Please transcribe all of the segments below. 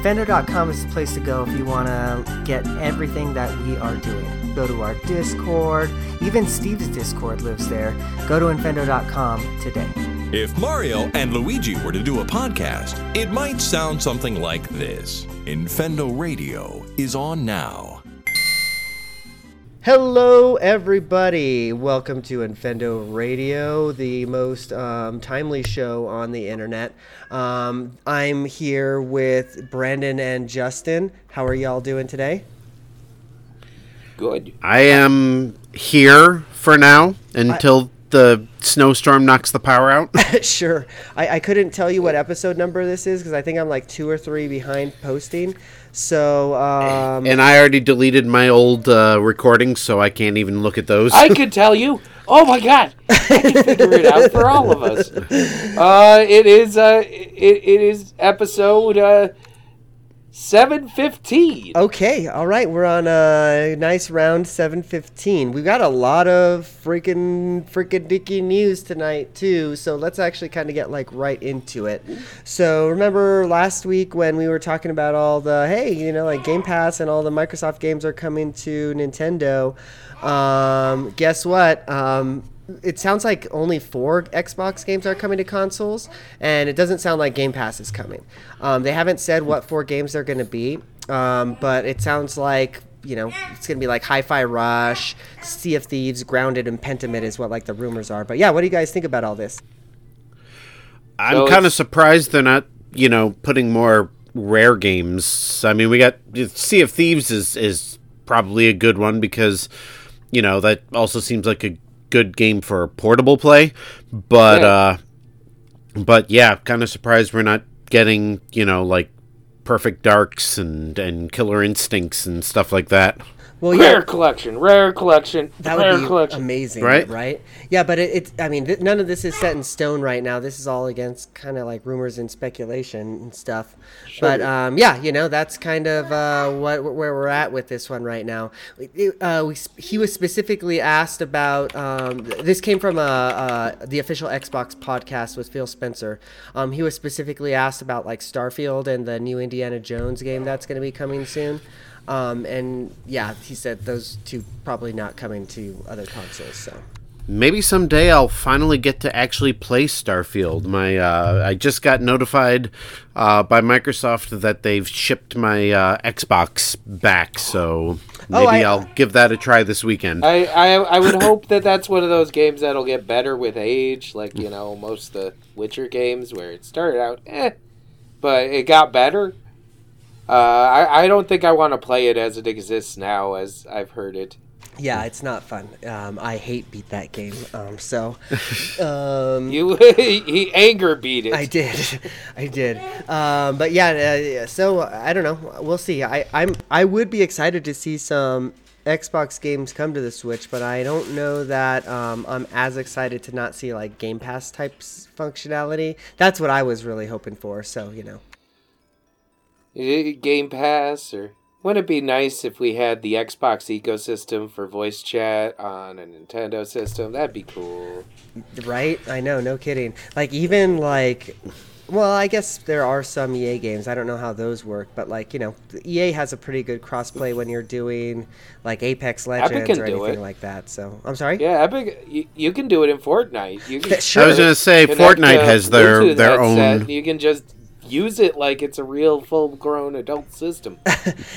Infendo.com is the place to go if you want to get everything that we are doing. Go to our Discord. Even Steve's Discord lives there. Go to Infendo.com today. If Mario and Luigi were to do a podcast, it might sound something like this Infendo Radio is on now. Hello, everybody. Welcome to Infendo Radio, the most um, timely show on the internet. Um, I'm here with Brandon and Justin. How are y'all doing today? Good. I am here for now until the snowstorm knocks the power out. sure. I, I couldn't tell you what episode number this is because I think I'm like two or three behind posting. So, um, and I already deleted my old uh, recordings, so I can't even look at those. I could tell you. Oh my god, I can figure it out for all of us. Uh, it is. Uh, it, it is episode uh, seven fifteen. Okay, all right, we're on a nice round 715. We've got a lot of freaking freaking dicky news tonight too, so let's actually kind of get like right into it. So remember last week when we were talking about all the hey, you know, like Game Pass and all the Microsoft games are coming to Nintendo. Um, guess what? Um, it sounds like only four Xbox games are coming to consoles, and it doesn't sound like Game Pass is coming. Um, they haven't said what four games they're going to be, um, but it sounds like you know it's going to be like Hi-Fi Rush, Sea of Thieves, Grounded, and Pentiment is what like the rumors are. But yeah, what do you guys think about all this? I'm So kind of surprised they're not, you know, putting more rare games. I mean, we got Sea of Thieves is is probably a good one because, you know, that also seems like a good game for portable play. But Yeah. uh but yeah, kind of surprised we're not getting, you know, like Perfect Darks and and Killer Instincts and stuff like that. Well, Rare collection. Rare collection. That rare would be collection. amazing, Right? right? Yeah, but it, it I mean, th- none of this is set in stone right now. This is all against kind of like rumors and speculation and stuff. Sure. But um, yeah, you know, that's kind of uh, what where we're at with this one right now. It- uh, we, he was specifically asked about. Um, this came from uh, uh, the official Xbox podcast with Phil Spencer. Um, he was specifically asked about like Starfield and the new Indiana Jones game that's going to be coming soon. Um, and yeah, he said those two probably not coming to other consoles. So Maybe someday I'll finally get to actually play Starfield. My uh, I just got notified uh, by Microsoft that they've shipped my uh, Xbox back, so maybe I- I'll give that a try this weekend. I, I I would hope that that's one of those games that'll get better with age, like you know most of the Witcher games where it started out eh, but it got better. Uh, I I don't think I want to play it as it exists now, as I've heard it. yeah, it's not fun. Um, I hate beat that game. Um, so um, You he anger beat it. I did, I did. Um, but yeah, uh, so I don't know. We'll see. I I'm I would be excited to see some Xbox games come to the Switch, but I don't know that um, I'm as excited to not see like Game Pass types functionality. That's what I was really hoping for. So you know. Game Pass, or wouldn't it be nice if we had the Xbox ecosystem for voice chat on a Nintendo system? That'd be cool. Right? I know, no kidding. Like even like well, I guess there are some EA games. I don't know how those work, but like, you know, EA has a pretty good crossplay when you're doing like Apex Legends can or do anything it. like that. So, I'm sorry? Yeah, Epic, you, you can do it in Fortnite. You can, Sure. I was gonna say Fortnite has their their headset, own. You can just use it like it's a real full-grown adult system.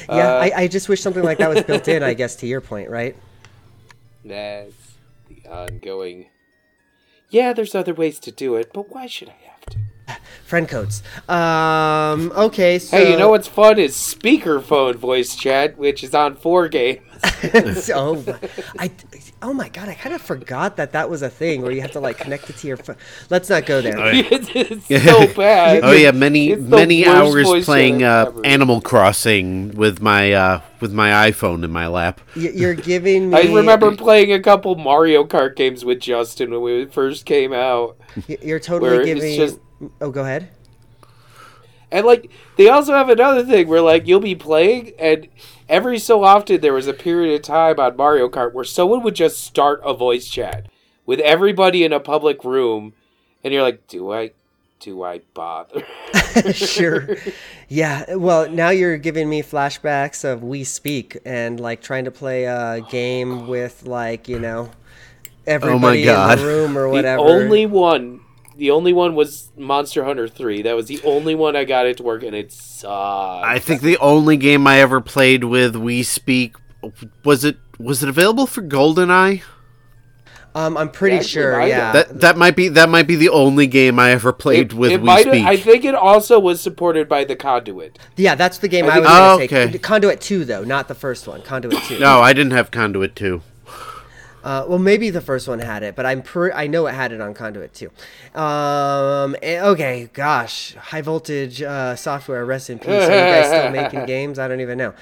Yeah, Uh, I, I just wish something like that was built in, I guess, to your point, right? That's the ongoing. Yeah, there's other ways to do it, but why should I have to? Friend codes. Um, okay, so. Hey, you know what's fun is speakerphone voice chat, which is on four games. oh, I, oh my god, I kind of forgot that that was a thing where you have to like connect it to your phone. Let's not go there. it's, it's so bad. Oh yeah, many It's many hours playing uh. Animal Crossing with my uh, with my iPhone in my lap. Y- You're giving me. I remember playing a couple Mario Kart games with Justin when we first came out. Y- You're totally where it's giving. just- Oh, go ahead. And like they also have another thing where like you'll be playing and every so often there was a period of time on Mario Kart where someone would just start a voice chat with everybody in a public room and you're like, "Do I do I bother? sure. Yeah. Well, now you're giving me flashbacks of Wii Speak and like trying to play a oh, game with like you know oh, everybody God. in the room or the whatever. only one, the only one was Monster Hunter Three. That was the only one I got it to work, and it sucked. I think the only game I ever played with Wii Speak was it was it available for GoldenEye? Um, I'm pretty Actually, sure. Yeah. That that might be that might be the only game I ever played It- with it Wii Speak. I think it also was supported by the Conduit. yeah, that's the game I I, think- was gonna Oh, say. Conduit Two though, not the first one. Conduit Two. no, I didn't have Conduit 2. Uh, well, maybe the first one had it, but I'm pre- I know it had it on Conduit Two. Um, eh, okay, gosh, high voltage uh, software. Rest in peace. Are you guys still making games? I don't even know.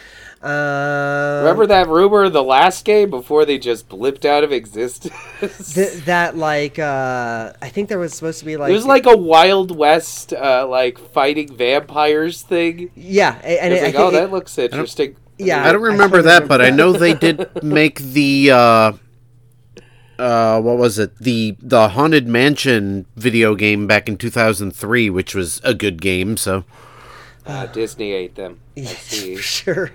Uh, Remember that rumor the last game before they just blipped out of existence? th- that like uh, I think there was supposed to be like it was like a Wild West, uh, like fighting vampires thing. yeah, a- and it, like, I oh, think that looks interesting. yeah. I don't remember can't that, remember but I know they did make the uh uh what was it? The the Haunted Mansion video game back in 2003, which was a good game, so Uh, Disney ate them. I see. sure.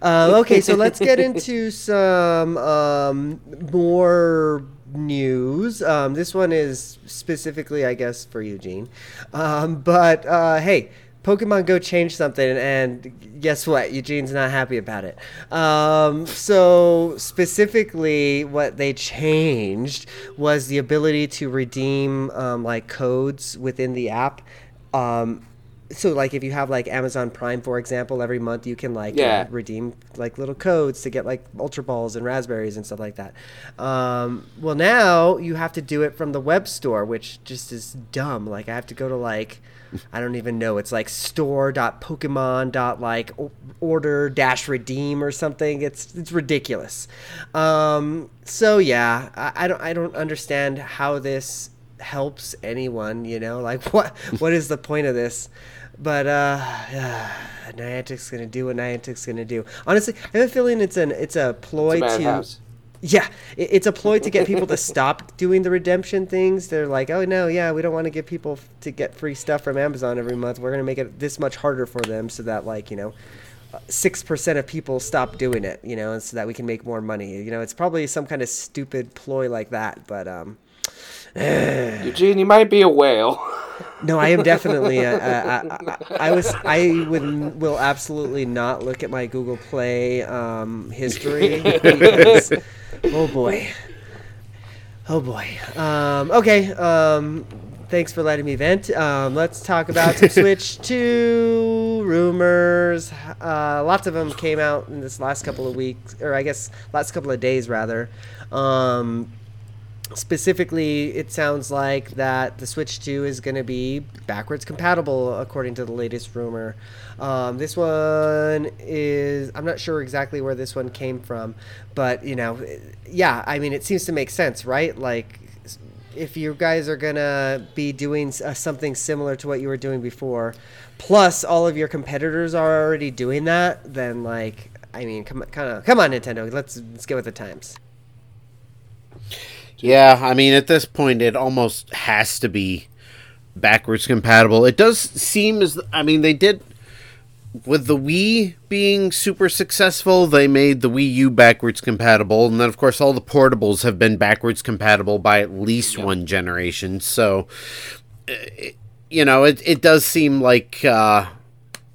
Um, okay, so let's get into some um, more news. Um, this one is specifically, I guess, for Eugene. Um, but uh, hey, Pokemon Go changed something, and guess what? Eugene's not happy about it. Um, so, specifically, what they changed was the ability to redeem um, like codes within the app. Um, so like if you have like Amazon Prime for example, every month you can like uh, redeem like little codes to get like Ultra Balls and raspberries and stuff like that. Um, well, now you have to do it from the web store, which just is dumb. Like I have to go to like I don't even know. It's like store.pokemon dot like order dash redeem or something. It's it's ridiculous. Um, so yeah, I, I don't I don't understand how this helps anyone. You know, like what what is the point of this? But uh, Niantic's gonna do what Niantic's gonna do. Honestly, I have a feeling it's an it's a ploy It's a to madhouse. yeah, it, it's a ploy to get people to stop doing the redemption things. They're like, oh no, yeah, we don't want to get people f- to get free stuff from Amazon every month. We're gonna make it this much harder for them so that like you know, six percent of people stop doing it. You know, and so that we can make more money. You know, it's probably some kind of stupid ploy like that. But um, Eugene, you might be a whale. no, I am definitely. A, a, a, I was. I would will absolutely not look at my Google Play um, history because, oh boy, oh boy. Um, okay. Um, thanks for letting me vent. Um, let's talk about some Switch Two rumors. Uh, lots of them came out in this last couple of weeks, or I guess last couple of days rather. Um, specifically it sounds like that the switch 2 is going to be backwards compatible according to the latest rumor. Um, this one is i'm not sure exactly where this one came from but you know yeah i mean it seems to make sense right? Like if you guys are going to be doing uh, something similar to what you were doing before plus all of your competitors are already doing that then like i mean come, kind of come on nintendo let's let's get with the times Yeah, I mean, at this point, it almost has to be backwards compatible. It does seem as I mean, they did with the Wii being super successful. They made the Wii U backwards compatible, and then of course all the portables have been backwards compatible by at least one generation. So, uh, you know, it it does seem like uh,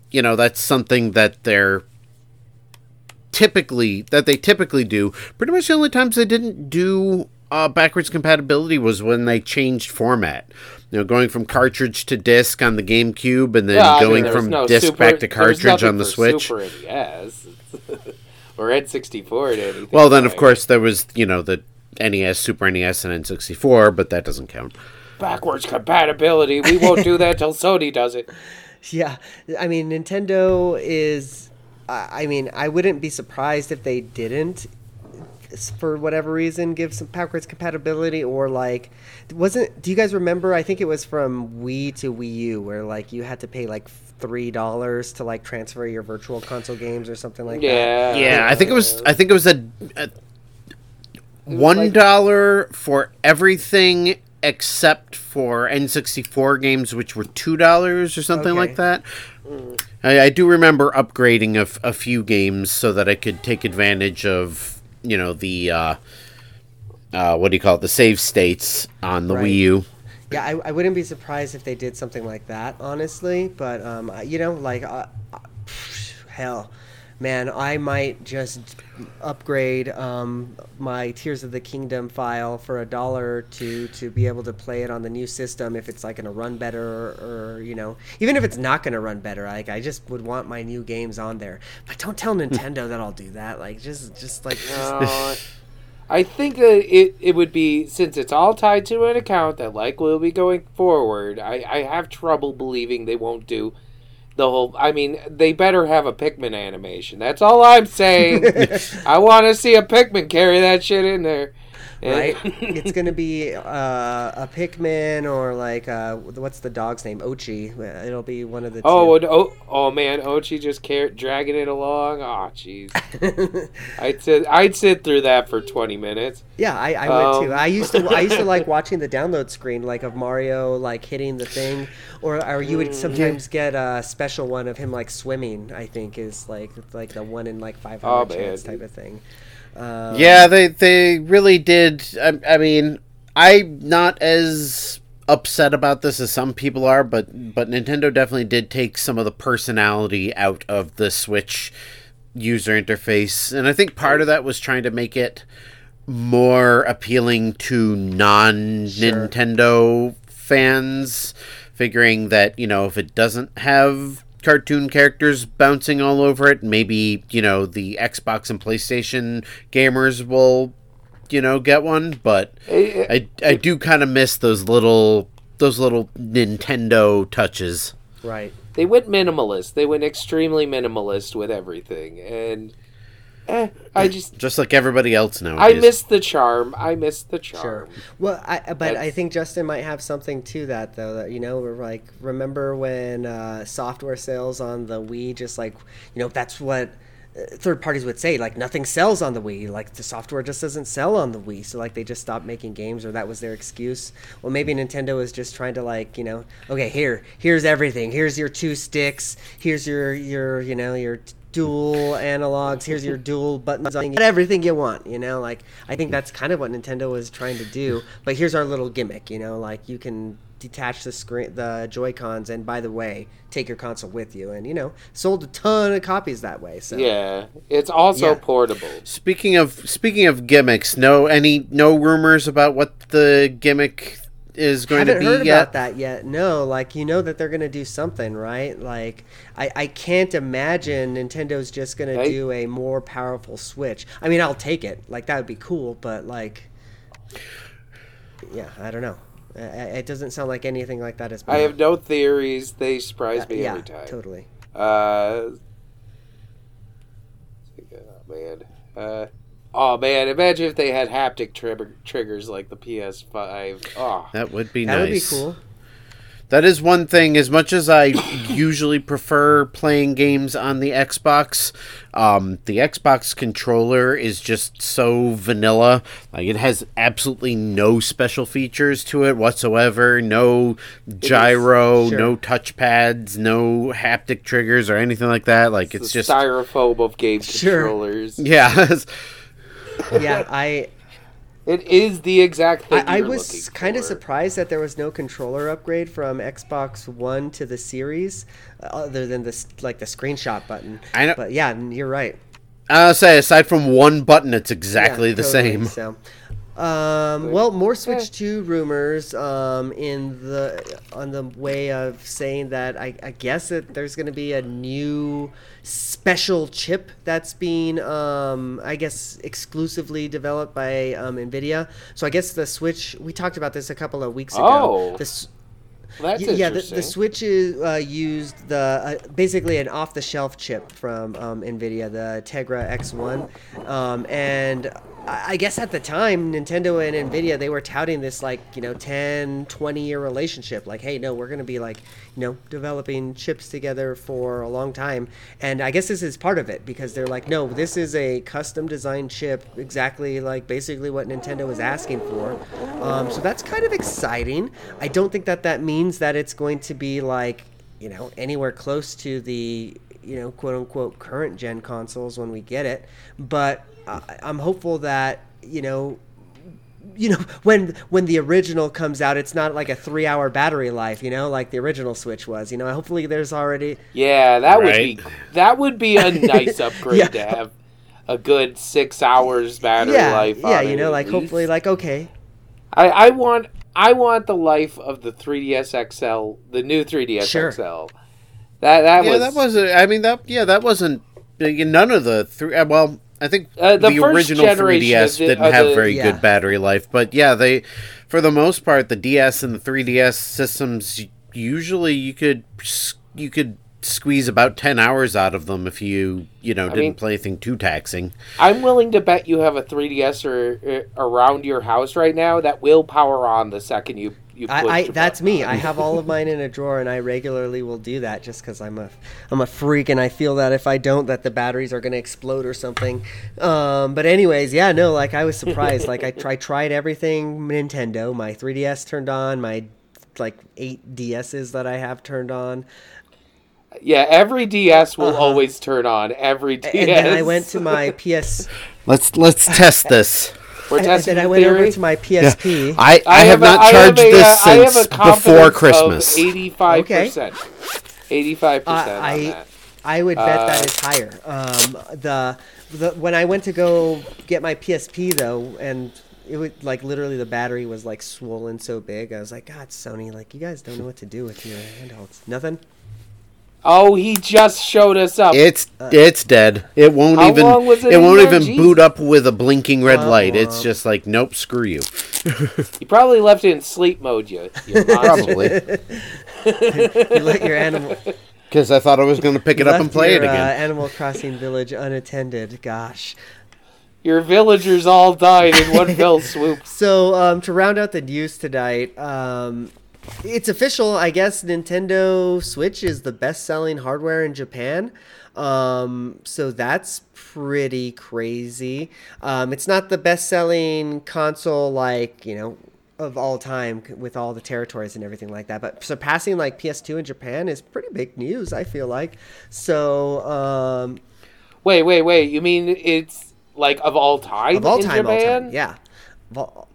you know that's something that they're typically that they typically do. Pretty much the only times they didn't do uh, backwards compatibility was when they changed format. You know, going from cartridge to disc on the GameCube, and then Yeah, I mean, going from no disc super- back to cartridge on the for Switch. Super NES or N64 or anything. Well, then of course there was you know the NES, Super NES, and N64, but that doesn't count. backwards compatibility. We won't do that till Sony does it. Yeah, I mean Nintendo is. I I mean, I wouldn't be surprised if they didn't, s- for whatever reason, give some backwards compatibility or like, wasn't? Do you guys remember? I think it was from Wii to Wii U, where like you had to pay like three dollars to like transfer your virtual console games or something like that. Yeah. Yeah, I think it was. I think it was a, a one like- for everything except for N64 games, which were two dollars or something Okay. like that. I, I do remember upgrading a, f- a few games so that I could take advantage of you know the uh, uh, what do you call it the save states on the Right. Wii U. Yeah, I, I wouldn't be surprised if they did something like that, honestly. But um, you know, like, uh, uh, hell, man, I might just upgrade um, my Tears of the Kingdom file for a dollar or two to be able to play it on the new system if it's like going to run better, or, or you know, even if it's not going to run better. Like, I just would want my new games on there. But don't tell Nintendo that I'll do that. Like, just, just like, just, Uh, I think that it, it would be since it's all tied to an account that likely will be going forward. I, I have trouble believing they won't do the whole. I mean, they better have a Pikmin animation. That's all I'm saying. I want to see a Pikmin carry that shit in there. right? it's gonna be uh, a Pikmin or like uh, what's the dog's name? Oatchi. It'll be one of the. Oh, two. oh, oh man, Oatchi just car- dragging it along. Oh, jeez. I'd sit, I'd sit through that for twenty minutes. yeah, I, I would Um, too. I used to. I used to like watching the download screen, like of Mario like hitting the thing, or or you Mm, would sometimes get a special one of him like swimming. I think is like like the one in like five Oh, hundred man. chance type of thing. Um, Yeah, they they really did. I, I mean, I'm not as upset about this as some people are, but but Nintendo definitely did take some of the personality out of the Switch user interface, and I think part of that was trying to make it more appealing to non-Nintendo fans, figuring that you know if it doesn't have cartoon characters bouncing all over it, maybe you know the Xbox and PlayStation gamers will you know get one. But I I do kind of miss those little those little Nintendo touches. Right. They went minimalist. They went extremely minimalist with everything, and eh, I just Just like everybody else now. I miss the charm. I miss the charm. Sure. Well, I but I think Justin might have something to that though. That you know, we're like, remember when uh, software sales on the Wii just like, you know, that's what uh, third parties would say. Like nothing sells on the Wii. Like the software just doesn't sell on the Wii. So like they just stopped making games, or that was their excuse. Well, maybe Nintendo was just trying to like, you know, okay, here, here's everything. Here's your two sticks. Here's your your you know your dual analogs. Here's your dual buttons. On everything you want you know? Like i think that's kind of what nintendo was trying to do. But here's our little gimmick you know? Like you can detach the screen the joy cons and by the way take your console with you. And you know sold a ton of copies that way so. Yeah, it's also Yeah. portable. Speaking of speaking of gimmicks, no any no rumors about what the gimmick is going haven't to be heard yet. about that yet no like you know that they're gonna do something right like i i can't imagine nintendo's just gonna Hey. do a more powerful switch i mean i'll take it like that would be cool but like yeah i don't know Uh, it doesn't sound like anything like that is. has I have no theories. They surprise me yeah every time. totally Uh, oh man. Uh, oh man! Imagine if they had haptic trigger triggers like the PS5. Oh, That would be that nice. That would be cool That is one thing. As much as I usually prefer playing games on the Xbox, um, the Xbox controller is just so vanilla. Like it has absolutely no special features to it whatsoever. No gyro, Sure. no touchpads, no haptic triggers or anything like that. Like it's the just styrofoam of game Sure. controllers. yeah. Yeah i It is the exact thing. I, I was kind of surprised that there was no controller upgrade from Xbox One to the Series, uh, other than this like the screenshot button. I know- but yeah, you're right. I'll say aside from one button, it's exactly Yeah, the totally, same. So, um, well, more Switch Two rumors um, in the on the way of saying that I, I guess that there's going to be a new special chip that's being um, I guess exclusively developed by um, Nvidia. So I guess the Switch we talked about this a couple of weeks ago. Oh. That's Y- yeah, the, the Switch is, uh, used the uh, basically an off-the-shelf chip from um, NVIDIA, the Tegra X1, um, and I guess at the time, Nintendo and Nvidia they were touting this like you know 10, 20 year relationship. Like, hey, no, we're going to be like you know developing chips together for a long time. And I guess this is part of it because they're like, no, this is a custom designed chip, exactly like basically what Nintendo was asking for. Um, so that's kind of exciting. I don't think that that means that it's going to be like you know anywhere close to the you know quote unquote current gen consoles when we get it but uh, i'm hopeful that you know you know when when the original comes out it's not like a three hour battery life you know like the original switch was you know hopefully there's already Yeah, that would be that would be a nice upgrade Yeah. to have a good six hours battery yeah life. yeah on you it know at like hopefully like okay I, I want I want the life of the 3ds XL, the new 3ds Sure. XL. That that yeah, was that wasn't. I mean, that yeah, that wasn't. None of the three. uh, Well, I think Uh, the the, original 3DS of the- didn't have the- very Yeah. good battery life, but yeah, they, for the most part, the DS and the 3DS systems usually you could you could squeeze about ten hours out of them if you you know didn't mean- play anything too taxing. I'm willing to bet you have a 3ds or, uh, around your house right now that will power on the second you you push I, I that's button me. I have all of mine in a drawer, and I regularly will do that just because I'm a I'm a freak, and I feel that if I don't, that the batteries are going to explode or something. Um, but anyways, yeah, no, like I was surprised. like I, tr- I tried everything Nintendo. My 3DS turned on. My like eight DSs that I have turned on. Yeah, every DS will always turn on. Every DS. Uh-huh. And then I went to my PS. Let's let's test this. We're and testing then I the went over to my PSP. I, I, have, a- not I charged have a, this uh, I have since a before of Christmas. 85%. 85% Uh, I. I would bet Uh, that it's higher. Um, the the when I went to go get my PSP though, and it would like literally the battery was like swollen so big. I was like, God, Sony, like you guys don't know what to do with your handhelds. Nothing. Oh, he just showed us up. It's it's dead. It won't How even long was it it won't there? even Jesus. boot up with a blinking red Womp light. It's just like nope, screw you. you probably left it in sleep mode, you, you monster. Probably You let your animal because I thought I was going to pick it up left and play your, it Uh, again. Animal Crossing Village unattended. Gosh. Your villagers all died in one fell swoop. So um, to round out the news tonight, um, it's official. I guess Nintendo Switch is the best-selling hardware in Japan. Um, so that's pretty crazy. Um, it's not the best-selling console like you know of all time with all the territories and everything like that. But surpassing like PS2 in Japan is pretty big news. I feel like. So um, Wait, wait, wait. You mean it's like of all time of all in time, all Japan? time, yeah. All-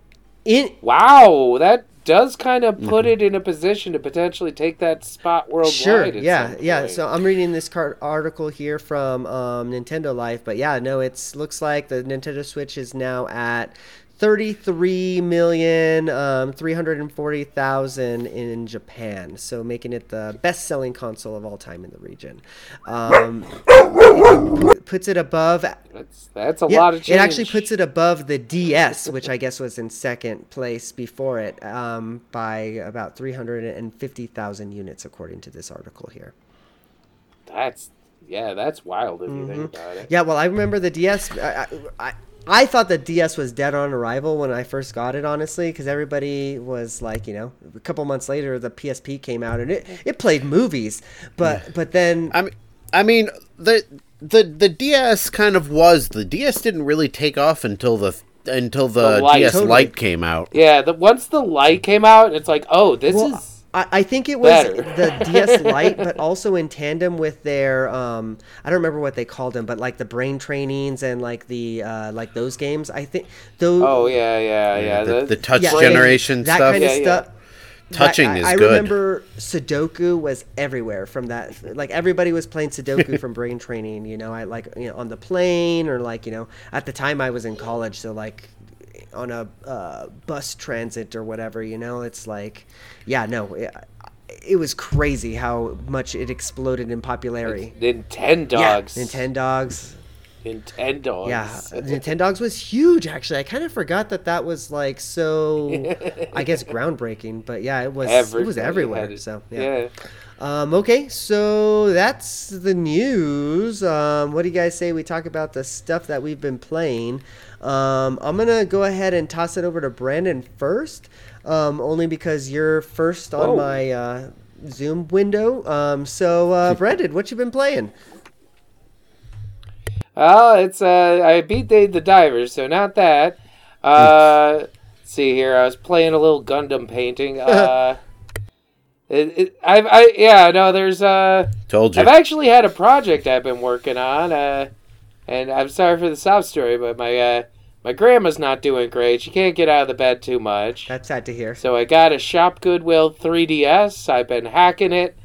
In Wow, that does kind of Mm-hmm. put it in a position to potentially take that spot worldwide. Sure. Yeah. Yeah. So I'm reading this car- article here from um, Nintendo Life, but yeah, no, it looks like the Nintendo Switch is now at 33 million um, 340,000 in Japan, so making it the best-selling console of all time in the region. Um, it puts it above that's that's a yeah, lot of change. It actually puts it above the DS, which I guess was in second place before it, um, by about 350,000 units, according to this article here. That's yeah, that's wild if you Mm-hmm. think about it. Yeah, well, I remember the DS. I, I, I thought the DS was dead on arrival when I first got it, honestly, because everybody was like, you know, a couple months later, the PSP came out and it, it played movies, but but then I mean, I mean the the the DS kind of was the DS didn't really take off until the until the, The Lite. DS Totally. Lite came out. Yeah, the once the light came out, it's like, oh, this Well, is I, I think it was better. the DS Lite, but also in tandem with their um, I don't remember what they called them, but like the brain trainings and like the uh, like those games. I think those. oh yeah, yeah, yeah. the, the- the touch yeah, generation that stuff. kind of Yeah, yeah. Touching that- is I, I good. remember Sudoku was everywhere from that. Like everybody was playing Sudoku from brain training. You know, I like you know on the plane or like you know at the time I was in college, so like on a uh, bus transit or whatever. You know, it's like yeah, no. It, it was crazy how much it exploded in popularity. Nintendogs. Yeah, Nintendogs. Nintendogs. Yeah, Nintendogs was huge. Actually, I kind of forgot that that was like so. I guess groundbreaking, but yeah, it was. it was everywhere. it. So yeah. yeah. Um, okay, so that's the news. Um, what do you guys say we talk about the stuff that we've been playing? Um, I'm gonna go ahead and toss it over to Brandon first, um, only because you're first on Whoa. my uh, Zoom window. Um, so, uh, Brandon, what you been playing? Well, it's uh, I beat Dave the Diver, so not that. Uh, see here, I was playing a little Gundam painting. Uh, it, it, I've, I, yeah, no, there's uh, Told you. I've actually had a project I've been working on. Uh, and I'm sorry for the sob story, but my uh, my grandma's not doing great. She can't get out of the bed too much. That's sad to hear. So I got a Shop Goodwill 3DS. I've been hacking it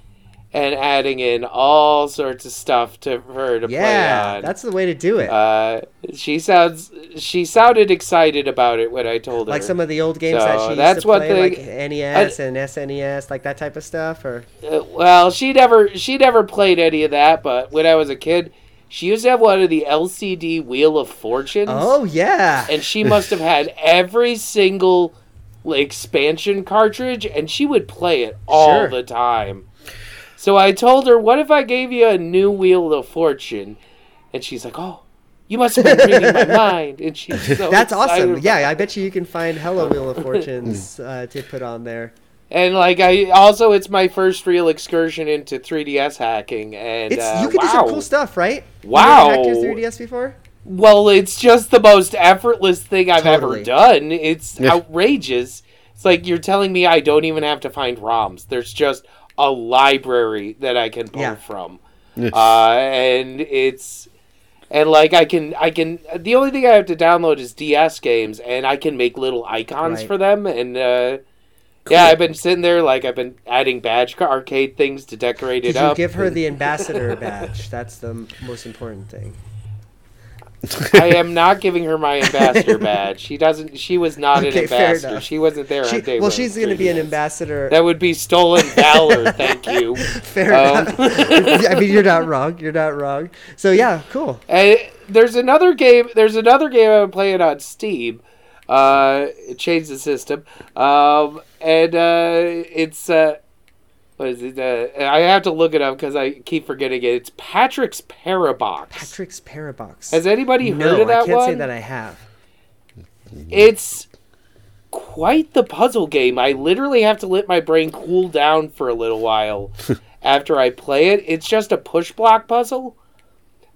and adding in all sorts of stuff to for her to play Yeah, on. that's the way to do it. Uh, she sounds she sounded excited about it when I told her. like some of the old games that so she used that's to one play, like thing- NES and SNES, like that type of stuff, or Uh, well, she never she never played any of that, but when I was a kid, she used to have one of the LCD Wheel of Fortunes. oh yeah, and she must have had every single expansion cartridge, and she would play it all Sure. the time. So I told her, "What if I gave you a new Wheel of Fortune?" And she's like, "Oh, you must have been reading my mind." And she's so that's awesome. Yeah, I bet you you can find Hello Wheel of Fortunes uh, to put on there. And like I also, it's my first real excursion into 3DS hacking, and It's uh, you can do some cool stuff, right? Wow. ever hacked your 3DS before? Well, it's just the most effortless thing I've Totally. ever done. It's Yeah. outrageous. It's like you're telling me I don't even have to find ROMs. There's just a library that I can pull Yeah. from, uh, and it's and like I can I can the only thing I have to download is DS games, and I can make little icons Right. for them, and uh, yeah, I've been sitting there like I've been adding badge arcade things to decorate Did it you up. give her the ambassador badge? That's the most important thing. I am not giving her my ambassador badge. She doesn't. She was not Okay, an ambassador. She wasn't there She, on day well, one. she's going to be an ambassador. That would be stolen valor. thank you. Fair Um, enough. I mean, you're not wrong. You're not wrong. So yeah, cool. And there's another game. There's another game I'm playing on Steam. Uh, it changed the system. Um, and uh, it's uh, what is it? Uh, I have to look it up because I keep forgetting it. It's Patrick's Parabox. Patrick's Parabox. Has anybody heard no, of that one? I can't one? say that I have. It's quite the puzzle game. I literally have to let my brain cool down for a little while after I play it. It's just a push block puzzle,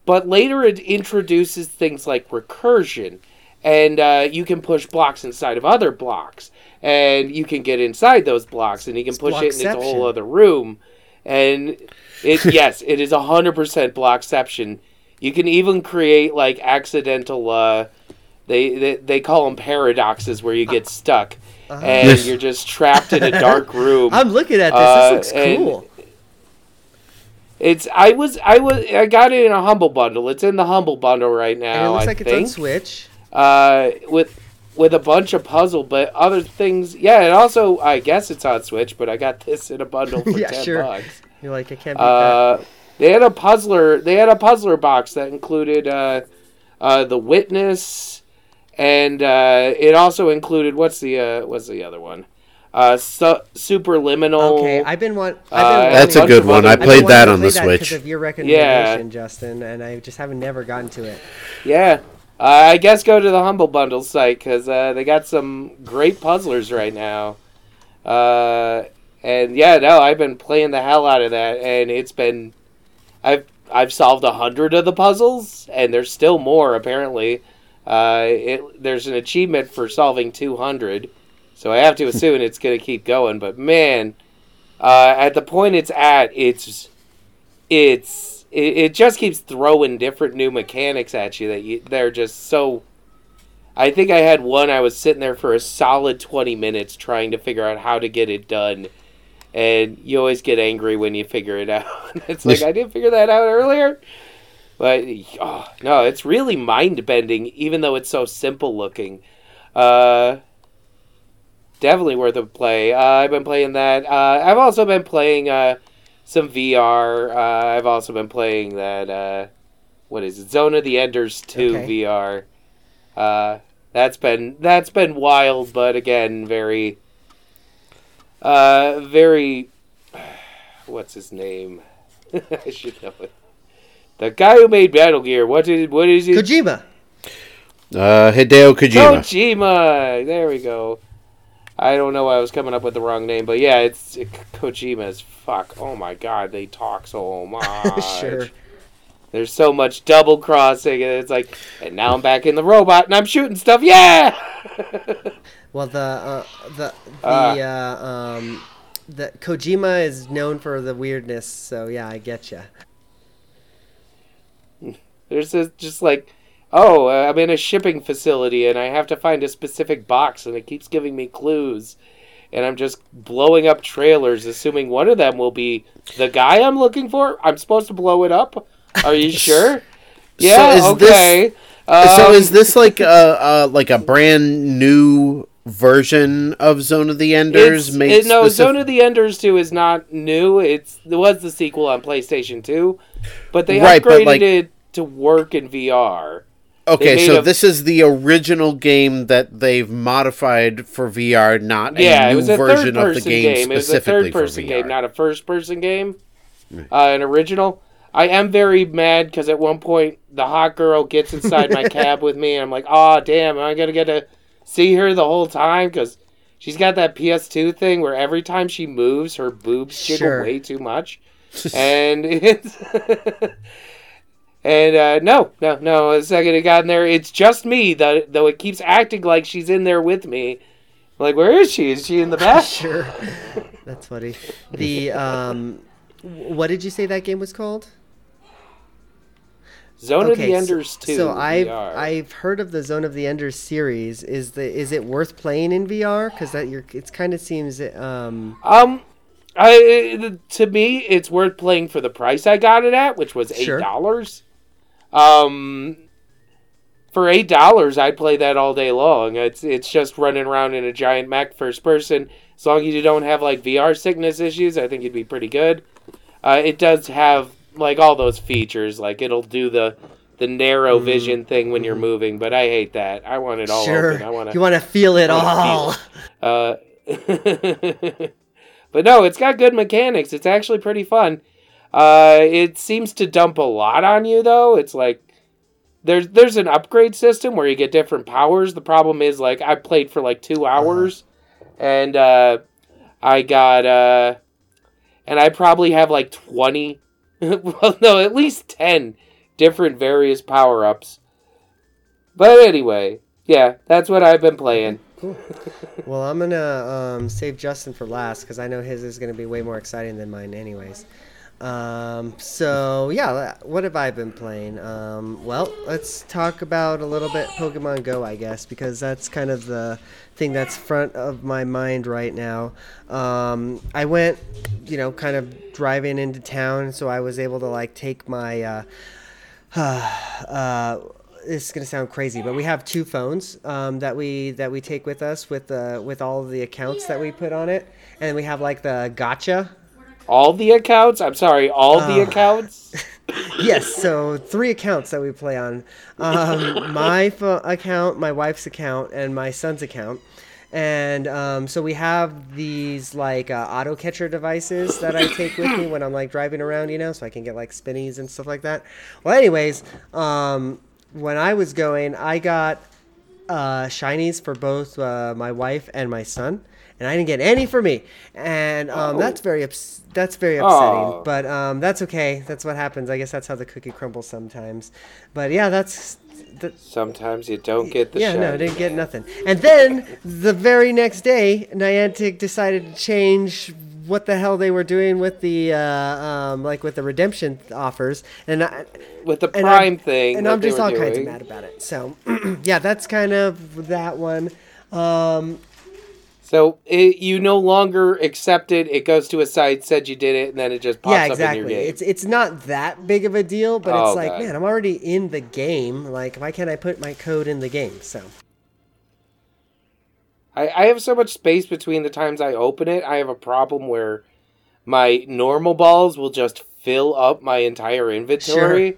but later it introduces things like recursion, and uh, you can push blocks inside of other blocks, and you can get inside those blocks, and you can push it into a whole other room, and it yes, it is hundred percent blockception. You can even create like accidental. Uh, they, they they call them paradoxes where you get stuck and you're just trapped in a dark room. I'm looking at this. Uh, this looks cool. It's I was I was I got it in a humble bundle. It's in the humble bundle right now. And it looks I like it's think. on Switch. Uh, with with a bunch of puzzle, but other things. Yeah, and also I guess it's on Switch, but I got this in a bundle for Yeah, ten sure. bucks. You're like, I can't. Uh, they had a puzzler. They had a puzzler box that included uh, uh, the witness, and uh, it also included what's the uh, what's the other one? Uh, su- superliminal. Okay, I've been want. uh, I've been That's a good one. I played that on the that Switch. of your recommendation, Justin, and I just haven't never gotten to it. Yeah. Uh, I guess go to the Humble Bundle site because uh, they got some great puzzlers right now. Uh, and yeah, no, I've been playing the hell out of that, and it's been, I've I've solved a hundred of the puzzles, and there's still more apparently. Uh, it there's an achievement for solving two hundred, so I have to assume it's gonna keep going. But man, uh, at the point it's at, it's it's it, it just keeps throwing different new mechanics at you that you they're just so I think I had one I was sitting there for a solid 20 minutes trying to figure out how to get it done and you always get angry when you figure it out. it's like I didn't figure that out earlier. But oh, no, it's really mind bending even though it's so simple looking. Uh definitely worth a play. Uh, I've been playing that. Uh, I've also been playing uh, some VR. Uh, I've also been playing that uh, what is it? Zone of the Enders 2 Okay. VR. Uh, that's been that's been wild, but again, very, uh, very. What's his name? I should know it. The guy who made Battle Gear. What did what is it? Kojima. Uh, Hideo Kojima. Kojima. There we go. I don't know why I was coming up with the wrong name, but yeah, it's it, Kojima's. Fuck. Oh my god, they talk so much. Sure. There's so much double crossing, and it's like, and now I'm back in the robot and I'm shooting stuff. Yeah. Well, the uh, the the Ah. uh, um, the Kojima is known for the weirdness. So yeah, I get you. There's this, just like, oh, uh, I'm in a shipping facility and I have to find a specific box, and it keeps giving me clues. And I'm just blowing up trailers, assuming one of them will be the guy I'm looking for. I'm supposed to blow it up. Are you sure? Yeah. this- okay. so Um, is this like a uh, like a brand new version of Zone of the Enders? It, no, specif- Zone of the Enders 2 is not new. It's it was the sequel on PlayStation 2, but they Right, but, upgraded like- it to work in VR. Okay, so a- this is the original game that they've modified for VR, not Yeah, a it new was a version of the game, game. It was a specifically third person game, not a first person game. Uh, an original. I am very mad because at one point the hot girl gets inside my cab with me, and I'm like, oh damn, am I gonna get to see her the whole time? Because she's got that PS2 thing where every time she moves, her boobs jiggle Sure. way too much, and it's. And uh, no, no, no. The second it got in there, it's just me. Though, though it keeps acting like she's in there with me. Like, where is she? Is she in the back? Sure. That's funny. The um, what did you say that game was called? Zone of the so- Enders two. So I've VR. I've heard of the Zone of the Enders series. Is the is it worth playing in VR? Because that you're it kind of seems um um, I to me it's worth playing for the price I got it at, which was eight dollars. Sure. Um, for eight dollars, I'd play that all day long. It's it's just running around in a giant mech first person. As long as you don't have like VR sickness issues, I think you'd be pretty good. Uh, it does have like all those features, like it'll do the the narrow vision thing when you're moving, but I hate that. I want it all sure. open. I want to You want to feel it all. feel Uh, but no, it's got good mechanics. It's actually pretty fun. Uh, it seems to dump a lot on you though. It's like there's there's an upgrade system where you get different powers. The problem is like I played for like two hours, and uh, I got uh, and I probably have like twenty, well no, at least ten different various power ups. But anyway, yeah, that's what I've been playing. Well, I'm gonna um, save Justin for last because I know his is gonna be way more exciting than mine, anyways. Um, so yeah, what have I been playing? Um, well, let's talk about a little bit Pokemon Go, I guess, because that's kind of the thing that's front of my mind right now. Um, I went, you know, kind of driving into town, so I was able to like take my. Uh, uh, this is gonna sound crazy, but we have two phones um, that we that we take with us with the with all the accounts that we put on it, and we have like the gotcha. All the accounts? I'm sorry, all the Oh. accounts? Yes, so three accounts that we play on. Um, my pho- account, my wife's account, and my son's account. And um, so we have these like uh, auto catcher devices that I take with me when I'm like driving around, you know, so I can get like spinnies and stuff like that. Well, anyways, um, when I was going, I got uh, shinies for both uh, my wife and my son, and I didn't get any for me, and um, Oh. that's very ups- that's very upsetting. Oh. But um, that's okay. That's what happens. I guess that's how the cookie crumbles sometimes. But yeah, that's. That, Sometimes you don't get the yeah, no, I didn't get nothing. And then the very next day, Niantic decided to change what the hell they were doing with the uh, um, like with the redemption offers, and I, With the and Prime I'm- thing. and I'm just all kinds of mad about it. So yeah, that's kind of that one. Um, So it, you no longer accept it. It goes to a site, said you did it, and then it just pops yeah, up in exactly. your game. It's it's not that big of a deal, but Oh, it's like, okay. man, I'm already in the game. Like, why can't I put my code in the game? So I, I have so much space between the times I open it. I have a problem where my normal balls will just fill up my entire inventory.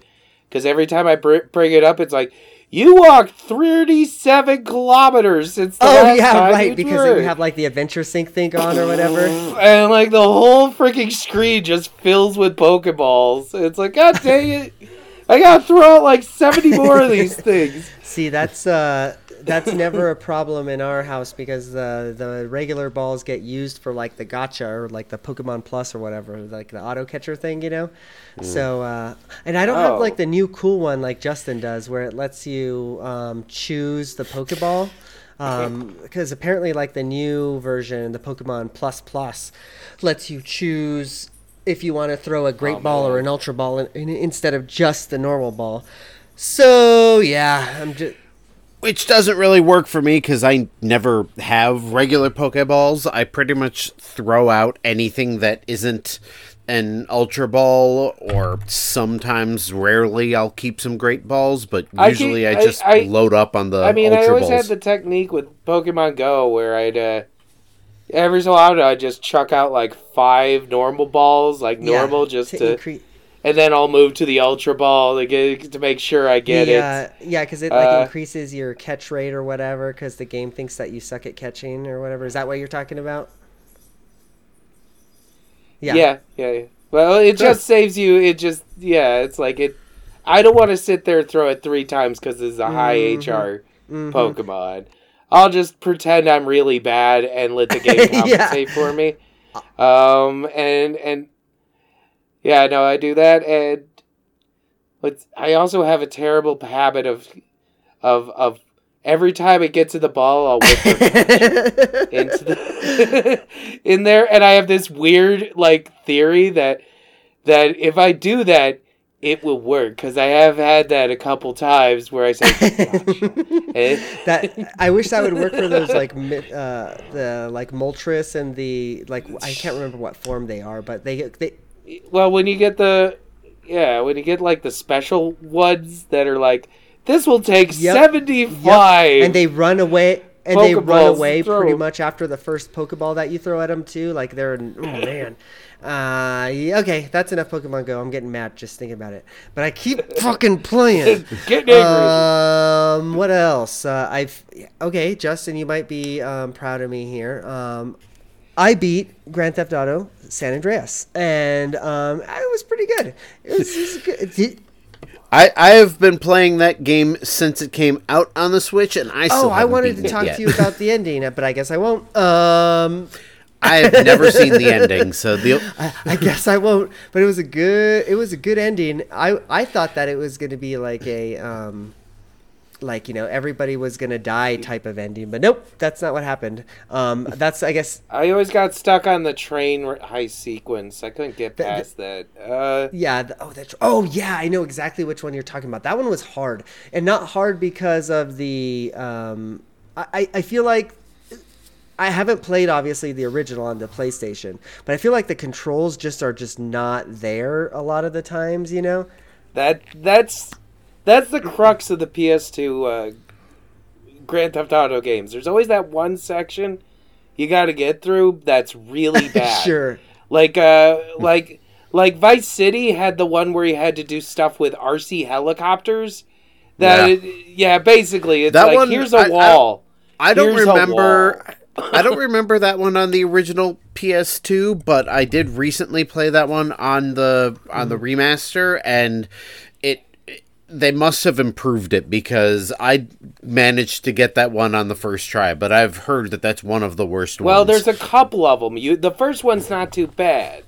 because every time I br- bring it up, it's like you walked 37 kilometers since the Oh last yeah, time right. you Because toured." you have like the Adventure Sync thing on or whatever. and like the whole freaking screen just fills with Pokeballs. It's like, God dang it. I gotta throw out like 70 more of these things. See, that's uh, that's never a problem in our house because the the regular balls get used for like the gotcha or like the Pokemon Plus or whatever, like the auto catcher thing, you know. So, uh, and I don't have Oh. like the new cool one like Justin does, where it lets you um, choose the Pokeball. Because apparently, like the new version, the Pokemon Plus Plus, lets you choose if you want to throw a great ball or an ultra ball in, in, instead of just the normal ball. So yeah, I'm just Which doesn't really work for me because I never have regular Pokeballs. I pretty much throw out anything that isn't an Ultra Ball, or sometimes, rarely, I'll keep some Great Balls, but I keep- usually I, I- just I- load up on the I mean, I Ultra always Balls. had the technique with Pokemon Go where I'd, uh, every so often I'd just chuck out like five normal balls, like yeah, normal, just to, increase. And then I'll move to the Ultra Ball to, get, to make sure I get the, it. uh, yeah, because it like Uh, increases your catch rate or whatever. Because the game thinks that you suck at catching or whatever. Is that what you're talking about? Yeah. yeah, yeah, Well, it just saves you. It just yeah, it's like it. I don't want to sit there and throw it three times because it's a high HR Pokemon. I'll just pretend I'm really bad and let the game Yeah. compensate for me. Um, and and yeah, no, I do that, and but I also have a terrible habit of of of every time it gets to the ball, I'll whip the into the in there and i have this weird like theory that that if i do that it will work because i have had that a couple times where i say "Gosh." That I wish that would work for those like uh, the like Moltres and the like I can't remember what form they are, but they they well when you get the yeah when you get like the special ones that are like this will take Yep. 75 Yep, and they run away and they run away throw. pretty much after the first Pokeball that you throw at them too. Like they're oh man. Uh, yeah, okay, that's enough Pokemon Go. I'm getting mad just thinking about it, but I keep fucking playing. Getting angry. Um, what else? Uh, I've okay, Justin, you might be um, proud of me here. Um, I beat Grand Theft Auto San Andreas, and um, it was pretty good. It was, it was good. Did- I, I have been playing that game since it came out on the Switch, and I still oh, I wanted to talk to you about the ending, but I guess I won't. Um, I've never seen the ending, so the I, I guess I won't. But it was a good. It was a good ending. I I thought that it was going to be like a um, like you know everybody was going to die type of ending, but nope, that's not what happened. Um, that's I guess i always got stuck on the train high sequence i couldn't get The- the- past that uh Yeah. The, oh, that's. Oh, yeah. I know exactly which one you're talking about. That one was hard, and not hard because of the. Um, I- I feel like. I haven't played obviously the original on the PlayStation, but I feel like the controls just are just not there a lot of the times. You know. That that's that's the crux of the PS2 uh, Grand Theft Auto games. There's always that one section you got to get through that's really bad. Sure. Like uh like like Vice City had the one where you had to do stuff with RC helicopters. That Yeah. yeah, basically it's That like one, here's I- a I- wall. I don't Here's remember. I don't remember that one on the original PS2, but I did recently play that one on the on the remaster, and. They must have improved it because I managed to get that one on the first try, but I've heard that that's one of the worst Well, ones. Well, there's a couple of them. You the first one's not too bad.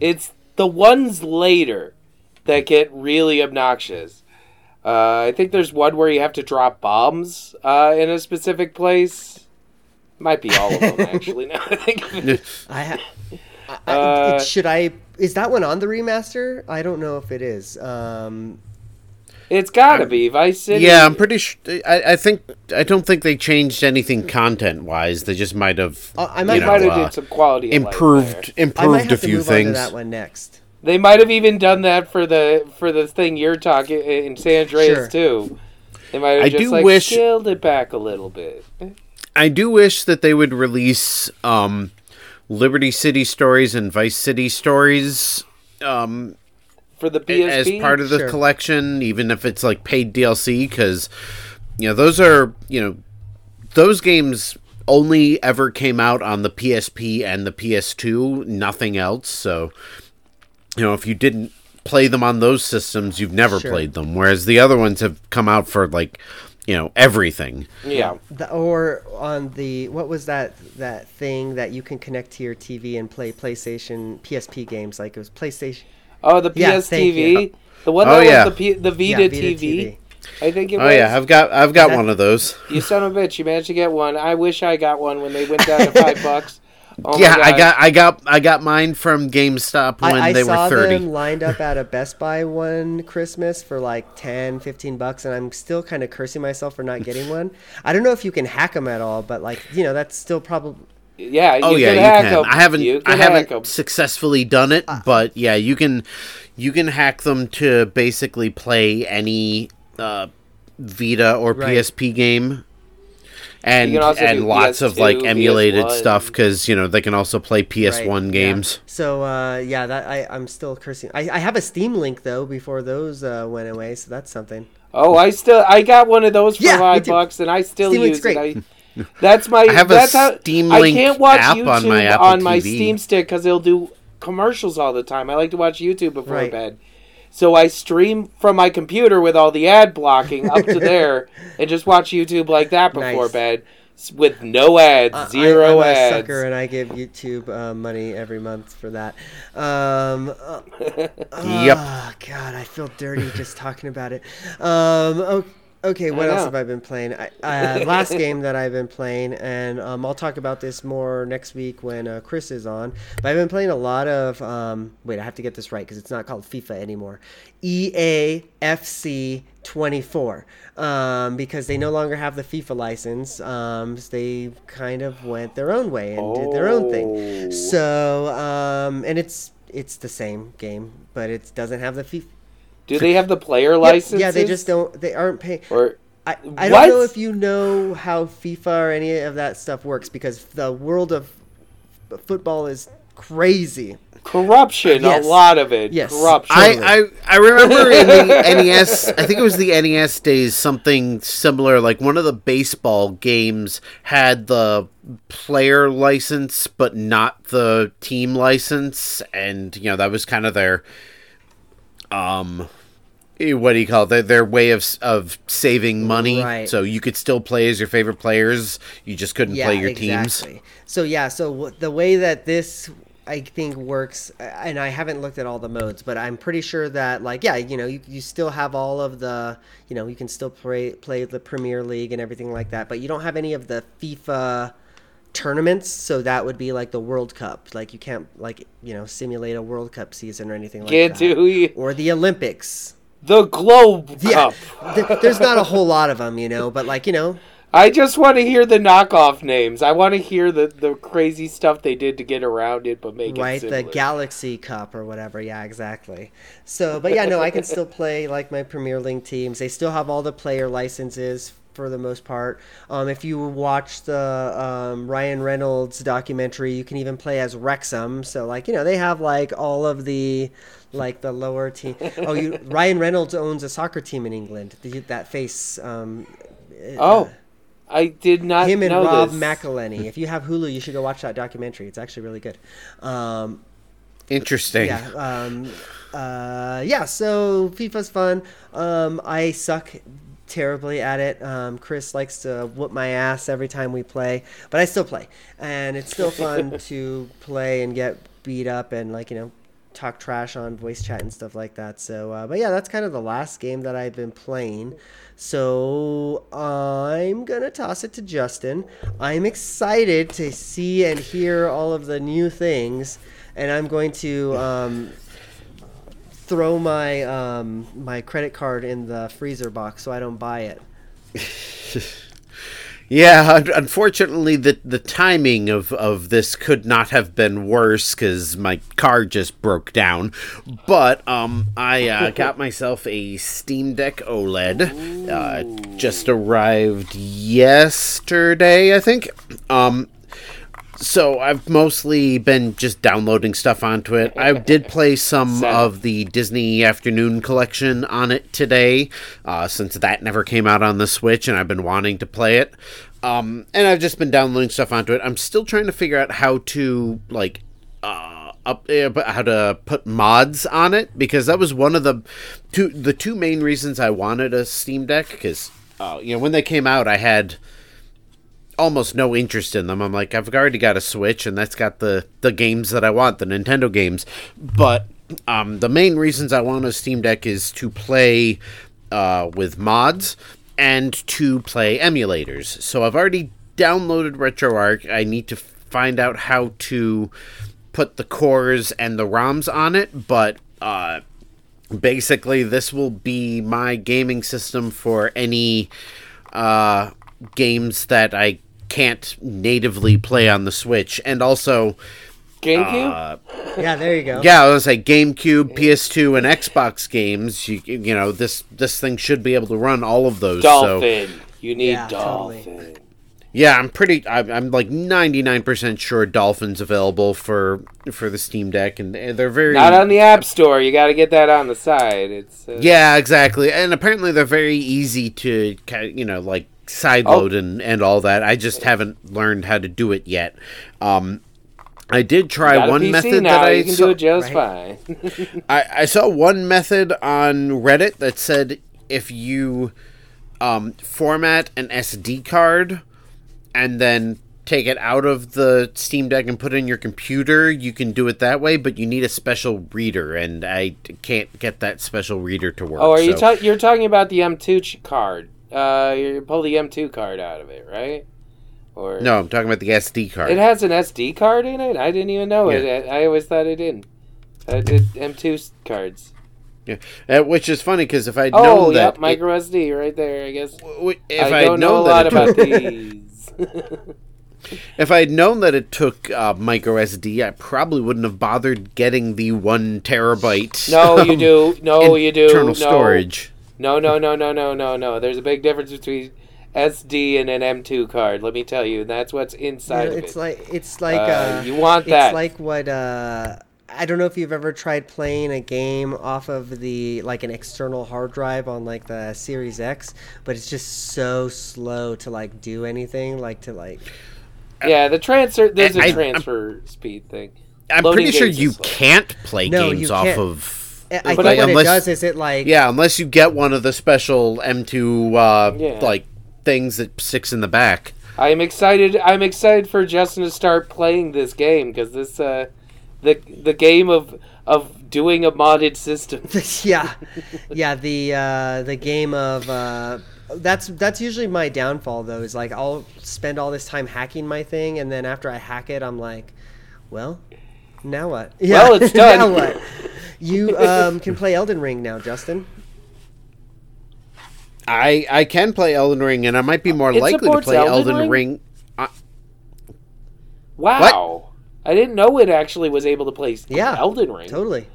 It's the ones later that get really obnoxious. Uh, I think there's one where you have to drop bombs uh, in a specific place. Might be all of them actually. Now I think of it. I, ha- I, I Uh, should I is that one on the remaster? I don't know if it is. Um, it's got to be Vice City. Yeah, I'm pretty sure. I, I think I don't think they changed anything content wise. They just might have. Uh, I might- you know, might have uh, did some quality of life improved there. I might improved have a to few move on to things. that one next. They might have even done that for the for the thing you're talking in San Andreas Sure. too. They might have I just do like wish- scaled it back a little bit. I do wish that they would release um, Liberty City stories and Vice City stories um, for the PSP as part of the Sure. collection, even if it's like paid DLC, because you know those are you know those games only ever came out on the PSP and the PS2, nothing else. So you know if you didn't play them on those systems, you've never Sure. played them. Whereas the other ones have come out for like you know everything. Yeah. The, or on the what was that that thing that you can connect to your TV and play PlayStation PSP games like it was PlayStation Oh, the Yeah, PS thank TV, you. Oh, the one Oh, that yeah. was the P- the Vita, Yeah, Vita TV. TV. I think it Oh was. yeah, I've got I've got That- one of those. You son of a bitch! You managed to get one. I wish I got one when they went down to five bucks. Oh yeah, I got I got I got mine from GameStop when I, I they were 30. I saw them lined up at a Best Buy one Christmas for like 10, 15 bucks, and I'm still kind of cursing myself for not getting one. I don't know if you can hack them at all, but like you know, that's still probably Yeah. You Oh yeah, can you hack can. 'em. I haven't You I can hack 'em. haven't successfully done it, Uh, but yeah, you can you can hack them to basically play any uh, Vita or Right. PSP game. And can also and do lots of like emulated PS1. stuff because you know they can also play PS1 Right, yeah. games. So uh, yeah, that I I'm still cursing. I, I have a Steam link though before those uh, went away, so that's something. Oh, I still I got one of those for Yeah, me five bucks, and I still Steam Link's use it. I, that's my. I have a that's how, Steam I can't watch app YouTube on my Apple on my TV. Steam stick because it'll do commercials all the time. I like to watch YouTube before Right. bed. So I stream from my computer with all the ad blocking up to there, and just watch YouTube like that before Nice. bed, with no ads, I- zero I'm a ads. sucker, and I give YouTube uh, money every month for that. Um, uh, Yep. Oh God, I feel dirty just talking about it. Um, o- okay, what else have I been playing? I, uh, last game that I've been playing, and um, I'll talk about this more next week when uh, Chris is on. But I've been playing a lot of. Um, wait, I have to get this right because it's not called FIFA anymore. EAFC 24 um, because they no longer have the FIFA license. Um, so they kind of went their own way and did their own Oh. thing. So um, and it's it's the same game, but it doesn't have the FIFA. Do they have the player license? Yeah, they just don't. They aren't paying. Or I, I don't know if you know how FIFA or any of that stuff works because the world of football is crazy. corruption, Yes. a lot of it. Yes. Corruption. I, I I remember in the NES, I think it was the NES days, something similar. Like one of the baseball games had the player license, but not the team license, and you know that was kind of their, um, what do you call it? Their, their way of of saving money. Right. So you could still play as your favorite players. You just couldn't yeah, play your teams. So yeah, so w- the way that this I think works, uh, and I haven't looked at all the modes, but I'm pretty sure that like yeah, you know, you, you still have all of the, you know, you can still play play the Premier League and everything like that, but you don't have any of the FIFA tournaments so that would be like the world cup like you can't like you know simulate a world cup season or anything like Can't that do you- or the olympics the Globe yeah Cup. th- there's not a whole lot of them you know but like you know I just want to hear the knockoff names. I want to hear the, the crazy stuff they did to get around it, but make right it the galaxy cup or whatever yeah exactly so but yeah no i can still play like my premier league teams they still have all the player licenses for the most part. Um, if you watch the um, ryan reynolds documentary you can even play as wrexham. So like you know they have like all of the like the lower team. Oh you ryan reynolds owns a soccer team in england. The, that face um, Oh, I did not him and know rob this. mcelhenney. If you have hulu you should go watch that documentary. It's actually really good. Um, Interesting. yeah um uh yeah so fifa's fun. Um i suck terribly at it. Um chris likes to whoop my ass every time we play but i still play. And it's still fun to play and get beat up and like you know talk trash on voice chat and stuff like that. So uh, but yeah that's kind of the last game that i've been playing. So i'm gonna toss it to justin. I'm excited to see and hear all of the new things and i'm going to um, throw my um, my credit card in the freezer box so I don't buy it. Yeah, unfortunately, the the timing of, of this could not have been worse because my car just broke down. But um, I uh, got myself a Steam Deck OLED. Uh, just arrived yesterday, I think. Um, So I've mostly been just downloading stuff onto it. I did play some Sad. of the Disney Afternoon collection on it today, uh, since that never came out on the Switch, and I've been wanting to play it. Um, and I've just been downloading stuff onto it. I'm still trying to figure out how to like uh, up uh, how to put mods on it because that was one of the two the two main reasons I wanted a Steam Deck because uh, you know when they came out I had almost no interest in them. I'm like, I've already got a Switch, and that's got the the games that I want, the Nintendo games. But um, the main reasons I want a Steam Deck is to play uh, with mods and to play emulators. So I've already downloaded RetroArch. I need to find out how to put the cores and the ROMs on it, but. Uh, basically this will be my gaming system for any uh, games that I can't natively play on the Switch, and also, GameCube. uh, Yeah, there you go. yeah, I was like GameCube, PS2, and Xbox games. You you know this this thing should be able to run all of those. So Dolphin. You need Yeah, totally. Dolphin. yeah, I'm pretty. I'm, I'm like 99 percent sure Dolphin's available for for the Steam Deck, and they're very Not on the App Store. You got to get that on the side. It's uh, Yeah, exactly. And apparently they're very easy to, you know, like sideload Oh. and, and all that. I just haven't learned how to do it yet. Um, I did try got a one PC method now. that I you can saw. do it just right. fine. I, I saw one method on Reddit that said if you um, format an SD card and then take it out of the Steam Deck and put it in your computer, you can do it that way. But you need a special reader, and I can't get that special reader to work. oh, are you ta- you're talking about the M2 card? Uh, you pull the M2 card out of it, right? Or No, I'm talking about the SD card. It has an SD card in it. I didn't even know Yeah. it. I always thought it didn't. I did M2 cards. Yeah, uh, which is funny because if I'd Oh, known yep, that, micro SD right there. I guess. w- if I don't know a lot it about these. if I had known that it took uh, micro SD, I probably wouldn't have bothered getting the one terabyte. no, you um, do. No, you do. internal no. storage. No, no, no, no, no, no, no. There's a big difference between SD and an M2 card. Let me tell you. That's what's You inside know, of it's it. like it's like Uh, uh, you want that. it's like what uh I don't know if you've ever tried playing a game off of the like an external hard drive on like the Series X, but it's just so slow to like do anything like to like yeah, the transfer. There's a I- I'm- transfer speed thing. I'm Loading pretty sure you slow. can't play No, games off can't. of. I I think But what unless- it does is it like Yeah, unless you get one of the special M2 uh, Yeah. like things that sticks in the back. I'm excited. I'm excited for Justin to start playing this game because this uh, the the game of of doing a modded system. yeah, yeah. The uh, the game of uh, that's that's usually my downfall though. Is like I'll spend all this time hacking my thing, and then after I hack it, I'm like, well, now what? Yeah, Well, it's done. now what? You um, can play Elden Ring now, Justin. I I can play Elden Ring, and I might be more It likely to play Elden Elden Ring? Ring. Wow, I didn't know it actually was able to play Yeah, Elden Ring. Totally.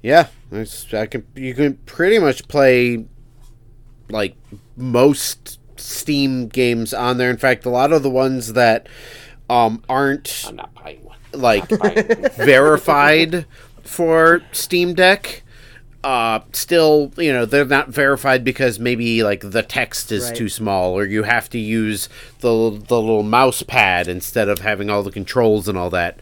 Yeah, it's, I can. You can pretty much play like most Steam games on there. In fact, a lot of the ones that um, aren't I'm not buying one. like verified for Steam Deck. Uh, still, you know, they're not verified because maybe like the text is Right. too small, or you have to use the the little mouse pad instead of having all the controls and all that.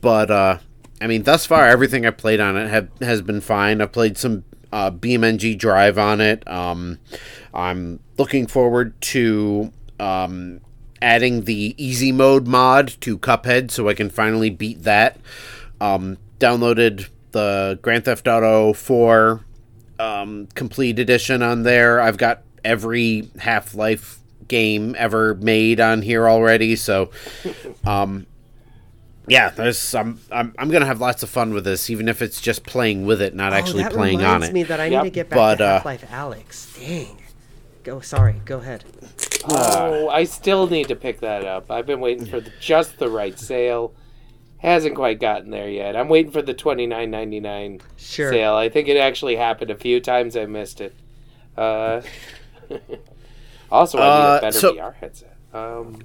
But uh, I mean, thus far, everything I played on it have, has been fine. I played some uh, BeamNG Drive on it. Um, I'm looking forward to um, adding the easy mode mod to Cuphead so I can finally beat that. Um, downloaded the Grand Theft Auto 4 um, complete edition on there. I've got every Half Life game ever made on here already. So, um, yeah, there's I'm, I'm I'm gonna have lots of fun with this, even if it's just playing with it, not actually oh, that playing on it. me that I Yep. need to get back But, to uh, Half Life Alyx. Dang. Go. Sorry. Go ahead. Oh, I still need to pick that up. I've been waiting for the, just the right sale. Hasn't quite gotten there yet. I'm waiting for the twenty nine ninety nine Sure. sale. I think it actually happened a few times. I missed it. Uh, also, I need Uh, a better so- VR headset. Um,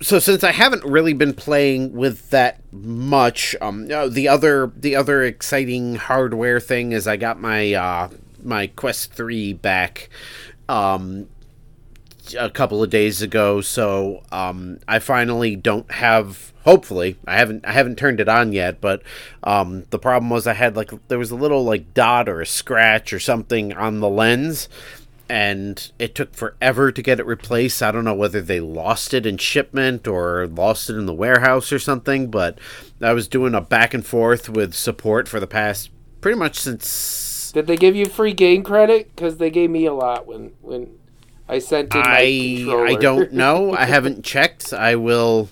so since I haven't really been playing with that much, um, the other the other exciting hardware thing is I got my uh, my Quest three back, um, a couple of days ago. So um, I finally don't have. Hopefully, I haven't I haven't turned it on yet. But um, the problem was I had like there was a little like dot or a scratch or something on the lens and it took forever to get it replaced. I don't know whether they lost it in shipment or lost it in the warehouse or something, but I was doing a back and forth with support for the past pretty much since Did they give you free game credit? Because they gave me a lot when when I sent in my I. I don't know. I haven't checked. I will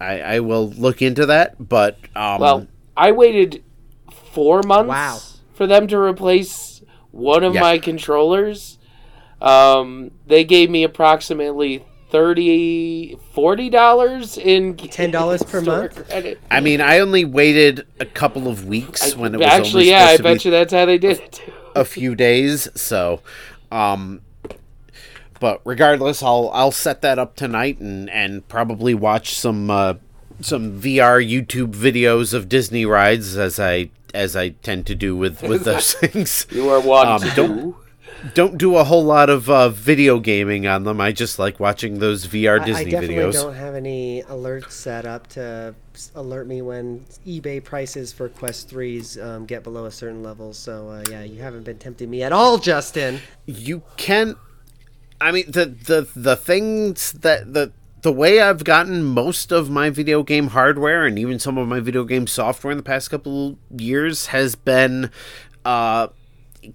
I I will look into that, but um Well, I waited four months Wow. for them to replace one of Yeah. my controllers. Um, they gave me approximately 30 40 dollars in $10 per month? credit. I mean, I only waited a couple of weeks when it was Actually, only yeah, I supposed to be bet you that's how they did it. too. a few days. So, um, but regardless, I'll I'll set that up tonight and and probably watch some uh, some VR YouTube videos of Disney rides as I as I tend to do with with those things. You are one Um, don't- do. Don't do a whole lot of uh, video gaming on them. I just like watching those VR I, Disney videos. I definitely videos. don't have any alerts set up to alert me when eBay prices for Quest 3s um, get below a certain level. So, uh, yeah, you haven't been tempting me at all, Justin. you can i mean the the the things that the the way i've gotten most of my video game hardware and even some of my video game software in the past couple years has been uh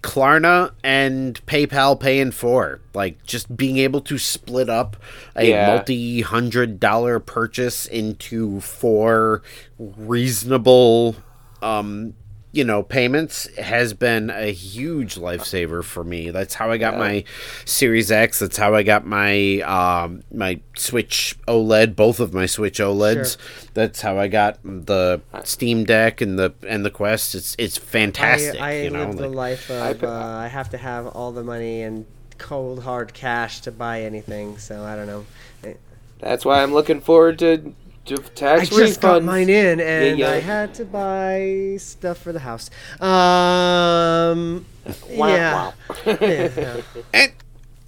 Klarna and PayPal Pay in Four, like just being able to split up a Yeah. multi hundred dollar purchase into four reasonable, um, you know, payments has been a huge lifesaver for me. That's how I got my Series X. That's how I got my um, my Switch OLED, both of my Switch OLEDs. That's how I got the Steam Deck and the and the Quest. It's it's fantastic. I, I you know, live the life of uh, I have to have all the money and cold hard cash to buy anything. So I don't know. That's why I'm looking forward to, to I tax just got mine in, and yeah. I had to buy stuff for the house. Um, Wow, yeah. wow. yeah. And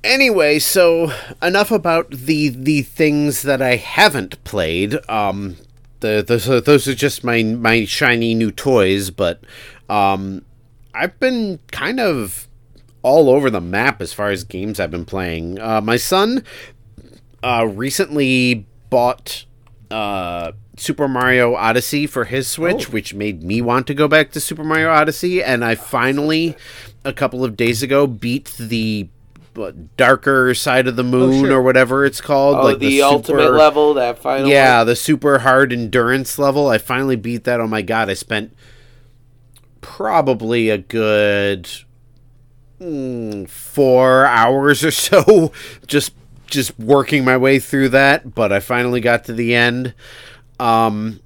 anyway, so enough about the the things that I haven't played. Um, the those are, those are just my my shiny new toys, but um, I've been kind of all over the map as far as games I've been playing. Uh, my son uh, recently bought uh, Super Mario Odyssey for his Switch, which made me want to go back to Super Mario Odyssey. And I finally, a couple of days ago, beat the darker side of the moon sure. or whatever it's called. Oh, like the, super- ultimate level, that final Yeah, one. the super hard endurance level. I finally beat that. Oh my god, I spent probably a good mm, four hours or so just just working my way through that. But I finally got to the end. Um,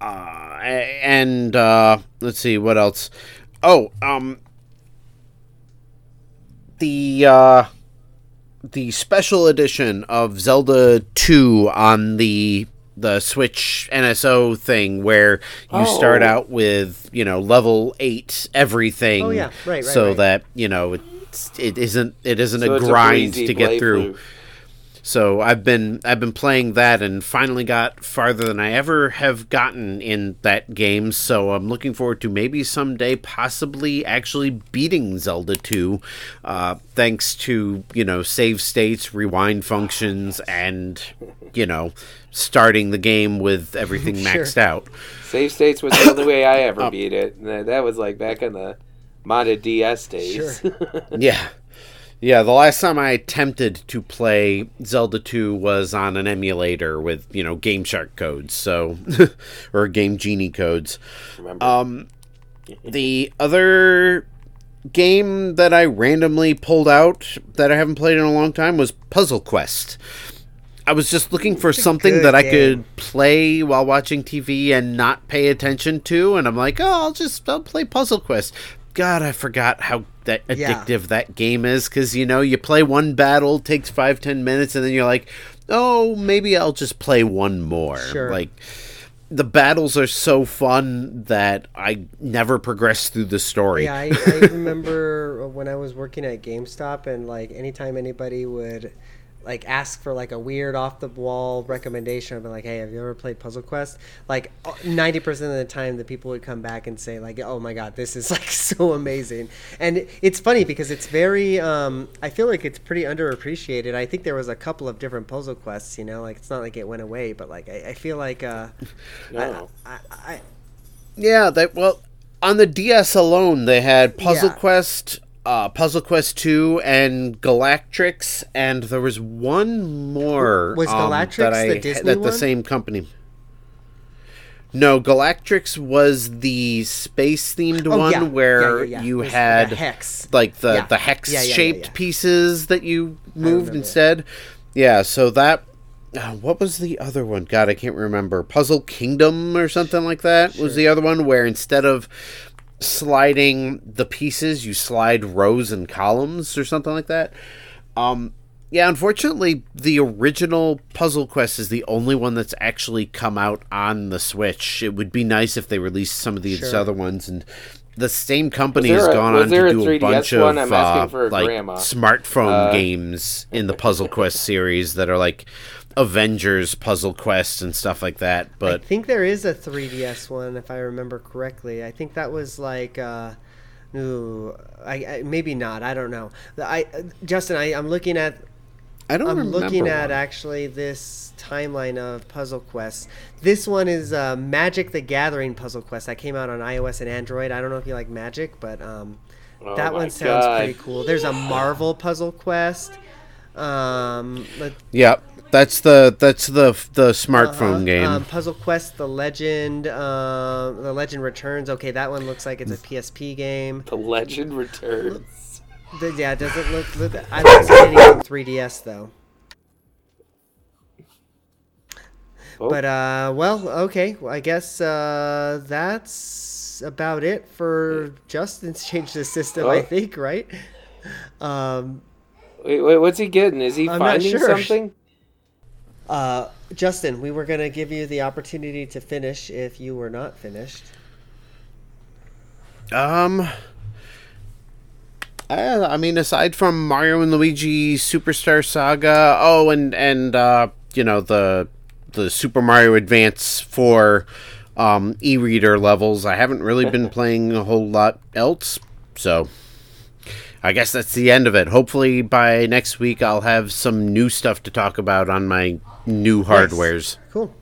uh, and uh, let's see what else. Oh, um, the uh, the special edition of Zelda 2 on the the Switch NSO thing where you Oh. start out with, you know, level 8 everything Oh, yeah. Right, right, so right. that, you know, it's, it isn't it isn't So a it's a grind to get through. playthrough. So I've been I've been playing that and finally got farther than I ever have gotten in that game. So I'm looking forward to maybe someday possibly actually beating Zelda 2, uh, thanks to you know save states, rewind functions, and you know starting the game with everything Sure. maxed out. Save states was the only way I ever beat it. That- that was like back in the modded DS days. Yeah. Yeah, the last time I attempted to play Zelda 2 was on an emulator with, you know, Game Shark codes, so or Game Genie codes. Remember? Um the other game that I randomly pulled out that I haven't played in a long time was Puzzle Quest. I was just looking for something that I game. could play while watching TV and not pay attention to, and I'm like, oh, I'll just I'll play Puzzle Quest. God, I forgot how that Yeah. addictive that game is because you know you play one battle takes five ten minutes and then you're like, oh, maybe I'll just play one more. Sure. Like the battles are so fun that I never progress through the story. Yeah, I, I remember when I was working at GameStop, and like anytime anybody would like ask for like a weird off the wall recommendation, I'd be like, "Hey, have you ever played Puzzle Quest?" Like ninety percent of the time, the people would come back and say like, "Oh my god, this is like so amazing." And it's funny because it's very, um, I feel like it's pretty underappreciated. I think there was a couple of different Puzzle Quests, you know, like it's not like it went away, but like I, I feel like, uh, No. I, I, Yeah, that well on the DS alone they had Puzzle Yeah. Quest, uh, Puzzle Quest Two, and Galactrix, and there was one more. Was um, Galactrix that I the Disney that the same company? No, Galactrix was the space themed Oh, one yeah. where Yeah, yeah, you had the hex. like the the hex shaped pieces that you moved it. instead. Yeah, so that uh, what was the other one? God, I can't remember. Puzzle Kingdom or something like that was the other one where instead of sliding the pieces, you slide rows and columns or something like that. Um, yeah, unfortunately, the original Puzzle Quest is the only one that's actually come out on the Switch. It would be nice if they released some of these Sure. other ones and. The same company has a- gone on to do a 3DS bunch one? of I'm asking uh, like grandma. smartphone Uh, games in the Puzzle Quest series that are like Avengers Puzzle Quest and stuff like that. But I think there is a 3DS one, if I remember correctly. I think that was like, uh, ooh, I, I maybe not. I don't know. I uh, Justin, I, I'm looking at. I don't I'm remember. looking at one. actually this timeline of Puzzle Quest. This one is uh, Magic: The Gathering Puzzle Quest that came out on iOS and Android. I don't know if you like Magic, but um, Oh that one sounds God. pretty cool. There's a Marvel Puzzle Quest. Um, let- Yep, that's the that's the the smartphone Uh-huh. game. Um, Puzzle Quest: The Legend, uh, The Legend Returns. Okay, that one looks like it's a PSP game. The Legend Returns. The- yeah, it doesn't look. look I don't see anything on 3DS though. Oh. But uh, well, okay. Well, I guess uh, that's about it for Justin's change the system. I Oh. think, right? Um, Wait, wait, what's he getting? Is he I'm finding sure. something? Uh, Justin, we were gonna give you the opportunity to finish if you were not finished. Um, I, I mean, aside from Mario and Luigi Superstar Saga, oh, and and uh, you know the the Super Mario Advance 4 um, e-reader levels, I haven't really been playing a whole lot else. So, I guess that's the end of it. Hopefully, by next week, I'll have some new stuff to talk about on my new hardwares. Cool.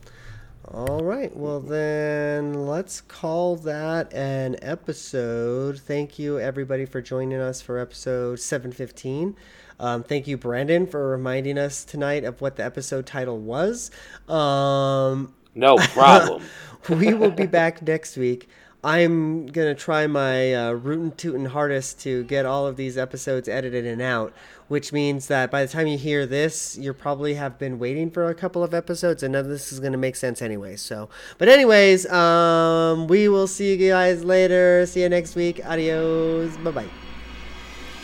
All right. Well, then let's call that an episode. Thank you, everybody, for joining us for episode 715. Um, thank you, Brandon, for reminding us tonight of what the episode title was. Um, No problem. we will be back next week. I'm gonna try my uh, rootin' tootin' hardest to get all of these episodes edited and out, which means that by the time you hear this, you probably have been waiting for a couple of episodes, and none of this is gonna make sense anyway. So, but anyways, um, we will see you guys later. See you next week. Adios. Bye bye.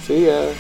See ya.